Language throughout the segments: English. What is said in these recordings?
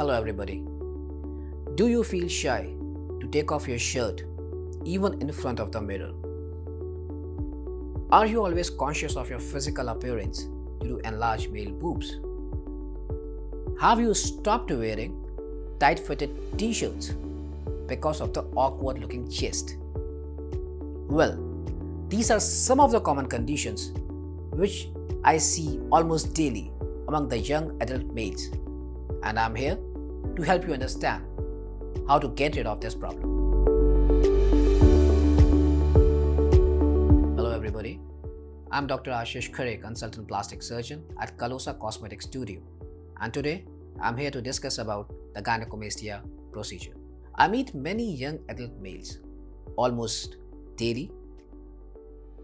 Hello, everybody. Do you feel shy to take off your shirt even in front of the mirror? Are you always conscious of your physical appearance due to enlarged male boobs? Have you stopped wearing tight fitted t shirts because of the awkward looking chest? Well, these are some of the common conditions which I see almost daily among the young adult males, and I'm here to help you understand how to get rid of this problem. Hello, everybody. I'm Dr. Ashish Khare, consultant plastic surgeon at Kalosa Cosmetic Studio, and today I'm here to discuss about the gynecomastia procedure. I meet many young adult males almost daily.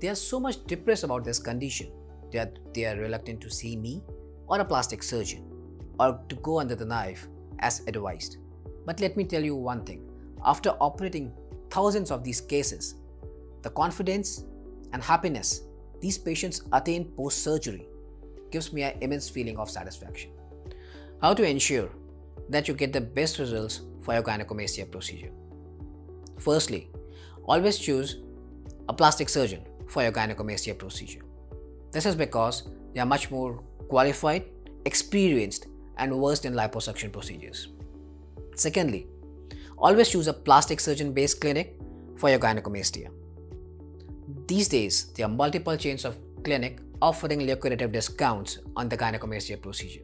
They are so much depressed about this condition that they are reluctant to see me or a plastic surgeon or to go under the knife as advised. But let me tell you one thing after operating thousands of these cases, the confidence and happiness these patients attain post surgery gives me an immense feeling of satisfaction. How to ensure that you get the best results for your gynecomastia procedure? Firstly, always choose a plastic surgeon for your gynecomastia procedure. This is because they are much more qualified, experienced, and versed in liposuction procedures. Secondly, always choose a plastic surgeon based clinic for your gynecomastia. These days, there are multiple chains of clinic offering lucrative discounts on the gynecomastia procedure.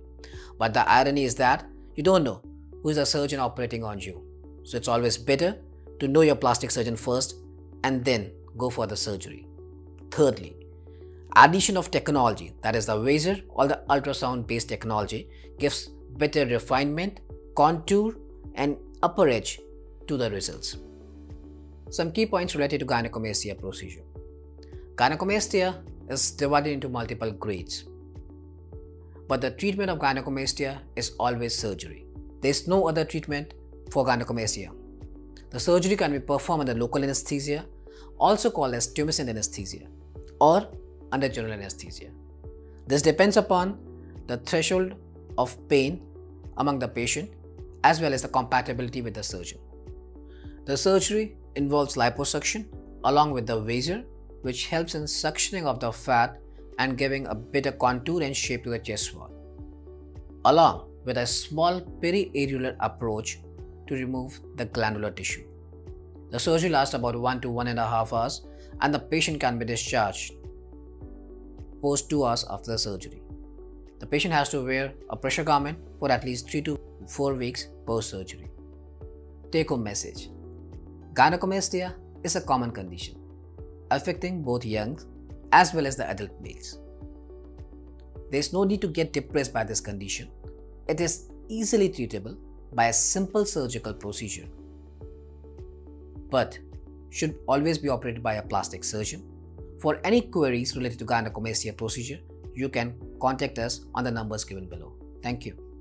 But the irony is that you don't know who is the surgeon operating on you. So it's always better to know your plastic surgeon first and then go for the surgery. Thirdly, addition of technology that is the laser or the ultrasound based technology gives better refinement, contour and upper edge to the results. Some key points related to gynecomastia procedure. Gynecomastia is divided into multiple grades. But the treatment of gynecomastia is always surgery. There is no other treatment for gynecomastia. The surgery can be performed under local anesthesia, also called as tumescent anesthesia, or under general anesthesia. This depends upon the threshold of pain among the patient as well as the compatibility with the surgeon. The surgery involves liposuction along with the vaser, which helps in suctioning of the fat and giving a better contour and shape to the chest wall, along with a small periareolar approach to remove the glandular tissue. The surgery lasts about 1 to 1 and a half hours and the patient can be discharged post 2 hours after the surgery. The patient has to wear a pressure garment for at least 3 to 4 weeks post surgery. Take home message Gynecomastia is a common condition affecting both young as well as the adult males. There is no need to get depressed by this condition. It is easily treatable by a simple surgical procedure, but should always be operated by a plastic surgeon. For any queries related to gynecomastia procedure, you can contact us on the numbers given below. Thank you.